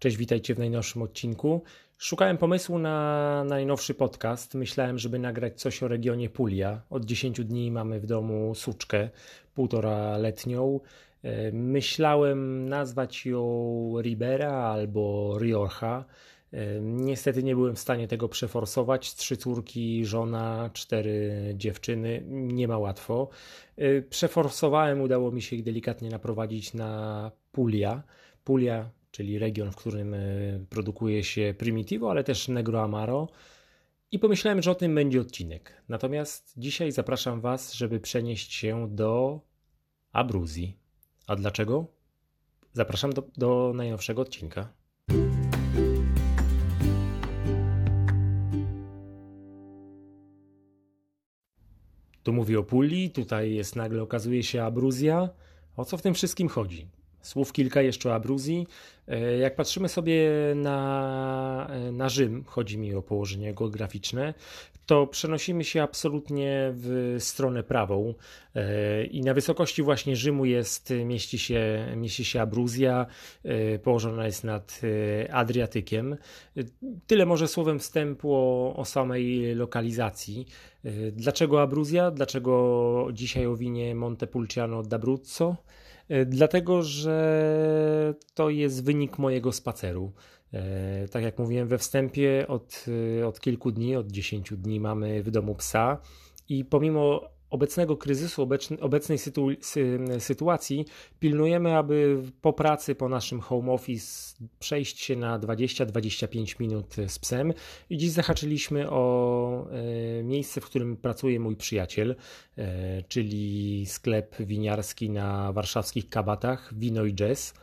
Cześć, witajcie w najnowszym odcinku. Szukałem pomysłu na najnowszy podcast. Myślałem, żeby nagrać coś o regionie Puglia. Od 10 dni mamy w domu suczkę, półtora letnią. E, myślałem nazwać ją Ribera albo Rioja. E, niestety nie byłem w stanie tego przeforsować. Trzy córki, żona, cztery dziewczyny. Nie ma łatwo. E, przeforsowałem, udało mi się ich delikatnie naprowadzić na Puglia. Puglia czyli region, w którym e, produkuje się Primitivo, ale też Negro Amaro. I pomyślałem, że o tym będzie odcinek. Natomiast dzisiaj zapraszam Was, żeby przenieść się do Abruzji. A dlaczego? Zapraszam do, do najnowszego odcinka. Tu mówię o Puli, tutaj jest nagle okazuje się Abruzja. O co w tym wszystkim chodzi? Słów kilka jeszcze o Abruzji. E, jak patrzymy sobie na, e, na Rzym, chodzi mi o położenie geograficzne, to przenosimy się absolutnie w stronę prawą e, i na wysokości właśnie Rzymu jest, mieści się, mieści się Abruzja, położona jest nad Adriatykiem. Tyle może słowem wstępu o, o samej lokalizacji. Dlaczego Abruzja? Dlaczego dzisiaj o winie Montepulciano d'Abruzzo? E, dlatego że to jest wynik mojego spaceru. E, tak jak mówiłem we wstępie, od, e, od kilku dni, od 10 dni mamy w domu psa i pomimo obecnego kryzysu, obecnej sytu, sytuacji pilnujemy, aby po pracy, po naszym home office przejść się na 20-25 minut z psem. I dziś zahaczyliśmy o e, miejsce, w którym pracuje mój przyjaciel, e, czyli sklep winiarski na warszawskich kabatach Wino i Jazz.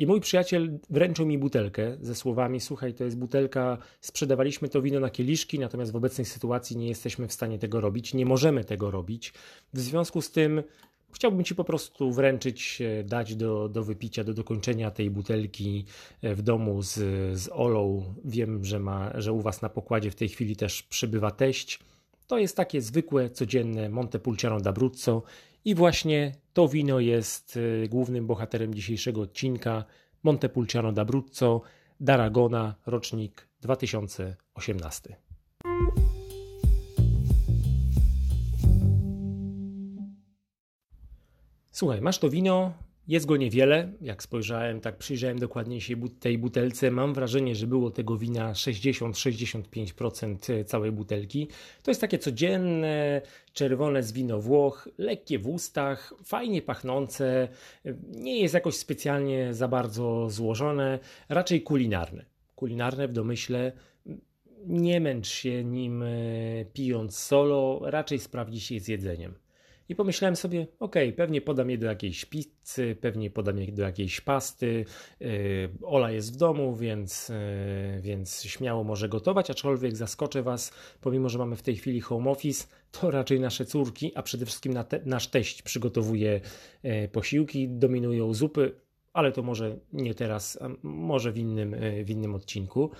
I mój przyjaciel wręczył mi butelkę ze słowami: Słuchaj, to jest butelka, sprzedawaliśmy to wino na kieliszki, natomiast w obecnej sytuacji nie jesteśmy w stanie tego robić, nie możemy tego robić. W związku z tym chciałbym Ci po prostu wręczyć, e, dać do, do wypicia, do dokończenia tej butelki e, w domu z, z Olą. Wiem, że, ma, że u Was na pokładzie w tej chwili też przybywa teść. To jest takie zwykłe, codzienne Montepulciano d'Abruzzo i właśnie to wino jest y, głównym bohaterem dzisiejszego odcinka Montepulciano d'Abruzzo d'Aragona, rocznik 2018. Słuchaj, masz to wino, jest go niewiele. Jak spojrzałem, tak przyjrzałem dokładnie się tej butelce, mam wrażenie, że było tego wina 60-65% całej butelki. To jest takie codzienne, czerwone z wino Włoch, lekkie w ustach, fajnie pachnące, nie jest jakoś specjalnie za bardzo złożone, raczej kulinarne. Kulinarne w domyśle nie męcz się nim e, pijąc solo, raczej sprawdzi się z jedzeniem. I pomyślałem sobie, ok, pewnie podam je do jakiejś pizzy, pewnie podam je do jakiejś pasty. Yy, Ola jest w domu, więc, yy, więc śmiało może gotować, aczkolwiek zaskoczę Was, pomimo że mamy w tej chwili home office, to raczej nasze córki, a przede wszystkim nasz teść przygotowuje yy, posiłki, dominują zupy, ale to może nie teraz, może w innym, w innym odcinku.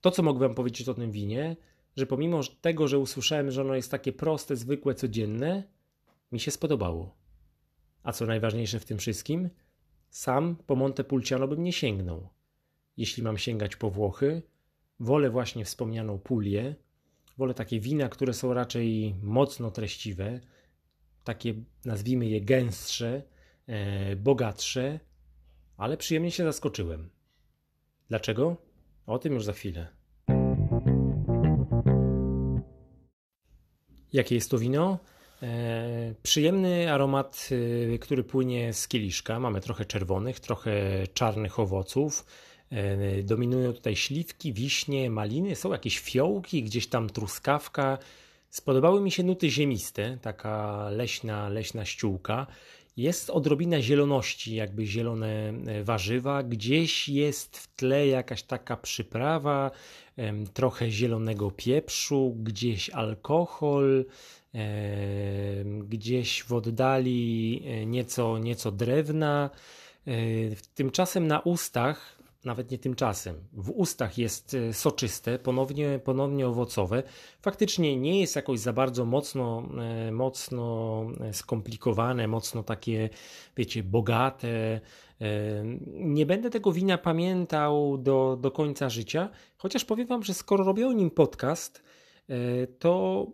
To, co mogę Wam powiedzieć o tym winie, że pomimo tego, że usłyszałem, że ono jest takie proste, zwykłe, codzienne, mi się spodobało. A co najważniejsze w tym wszystkim, sam po Montepulciano bym nie sięgnął. Jeśli mam sięgać po Włochy, wolę właśnie wspomnianą Pulię, wolę takie wina, które są raczej mocno treściwe, takie nazwijmy je gęstsze, e, bogatsze, ale przyjemnie się zaskoczyłem. Dlaczego? O tym już za chwilę. Jakie jest to wino? E, przyjemny aromat, y, który płynie z kieliszka. Mamy trochę czerwonych, trochę czarnych owoców. E, dominują tutaj śliwki, wiśnie, maliny, są jakieś fiołki, gdzieś tam truskawka. Spodobały mi się nuty ziemiste, taka leśna, leśna ściółka. Jest odrobina zieloności, jakby zielone e, warzywa. Gdzieś jest w tle jakaś taka przyprawa, trochę zielonego pieprzu, gdzieś alkohol, gdzieś w oddali e, nieco, nieco drewna. E, tymczasem na ustach nawet nie tymczasem. W ustach jest e, soczyste, ponownie, ponownie owocowe. Faktycznie nie jest jakoś za bardzo mocno, mocno skomplikowane, mocno takie, wiecie, bogate. Nie będę tego wina pamiętał do, do końca życia, chociaż powiem Wam, że skoro robię o nim podcast, to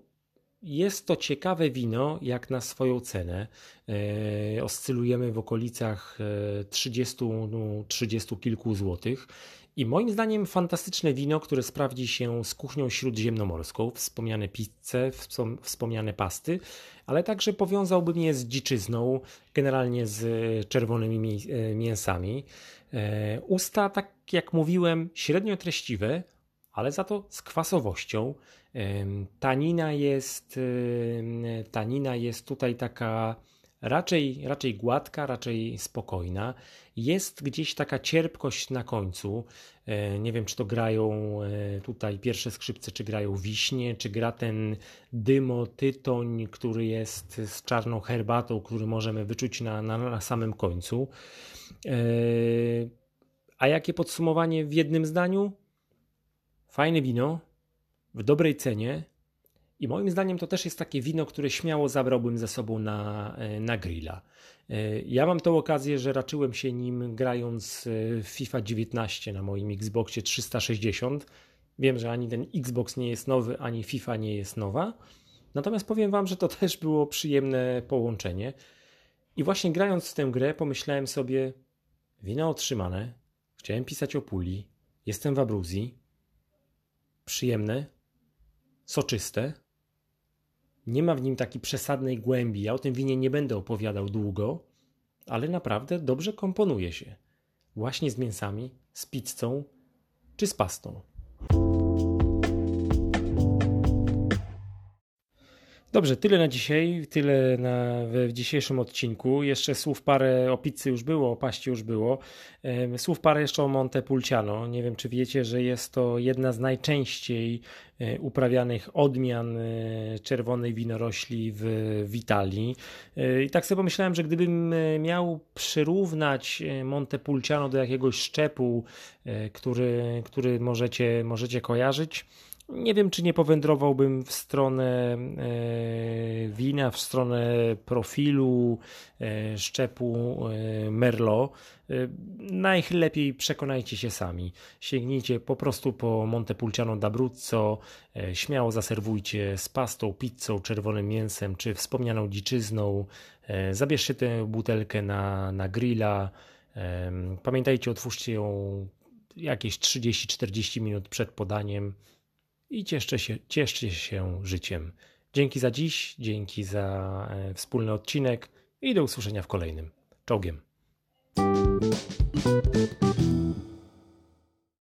jest to ciekawe wino, jak na swoją cenę. E, oscylujemy w okolicach 30, e, no, 30 kilku złotych. I moim zdaniem fantastyczne wino, które sprawdzi się z kuchnią śródziemnomorską, wspomniane pizze, wspomniane pasty, ale także powiązałbym je z dziczyzną, generalnie z czerwonymi e, mięsami. Usta, tak jak mówiłem, średnio treściwe, ale za to z kwasowością. Tanina jest, tanina jest tutaj taka raczej, raczej gładka, raczej spokojna. Jest gdzieś taka cierpkość na końcu. E, nie wiem, czy to grają e, tutaj pierwsze skrzypce, czy grają wiśnie, czy gra ten dymotytoń, który jest z czarną herbatą, który możemy wyczuć na, na, na samym końcu. E, a jakie podsumowanie w jednym zdaniu? Fajne wino, w dobrej cenie i moim zdaniem to też jest takie wino, które śmiało zabrałbym ze sobą na, e, na grilla. E, ja mam tą okazję, że raczyłem się nim grając w FIFA 19 na moim Xboxie 360. Wiem, że ani ten Xbox nie jest nowy, ani FIFA nie jest nowa. Natomiast powiem Wam, że to też było przyjemne połączenie. I właśnie grając w tę grę, pomyślałem sobie: wino otrzymane, chciałem pisać o puli, jestem w Abruzji, przyjemne, soczyste. Nie ma w nim takiej przesadnej głębi. Ja o tym winie nie będę opowiadał długo, ale naprawdę dobrze komponuje się. Właśnie z mięsami, z pizzą czy z pastą. Dobrze, tyle na dzisiaj, tyle na, w dzisiejszym odcinku. Jeszcze słów parę o pizzy już było, o paście już było. Słów parę jeszcze o Montepulciano. Nie wiem, czy wiecie, że jest to jedna z najczęściej e, uprawianych odmian e, czerwonej winorośli w, w Italii. E, I tak sobie pomyślałem, że gdybym miał przyrównać Montepulciano do jakiegoś szczepu, który, który możecie, możecie kojarzyć, nie wiem, czy nie powędrowałbym w stronę e, wina, w stronę profilu e, szczepu e, Merlot. Najlepiej przekonajcie się sami. Sięgnijcie po prostu po Montepulciano d'Abruzzo, śmiało zaserwujcie z pastą, pizzą, czerwonym mięsem czy wspomnianą dziczyzną. Zabierzcie tę butelkę na, na grilla. Pamiętajcie, otwórzcie ją jakieś 30-40 minut przed podaniem i cieszcie się, cieszcie się życiem. Dzięki za dziś, dzięki za e, wspólny odcinek i do usłyszenia w kolejnym. Czołgiem.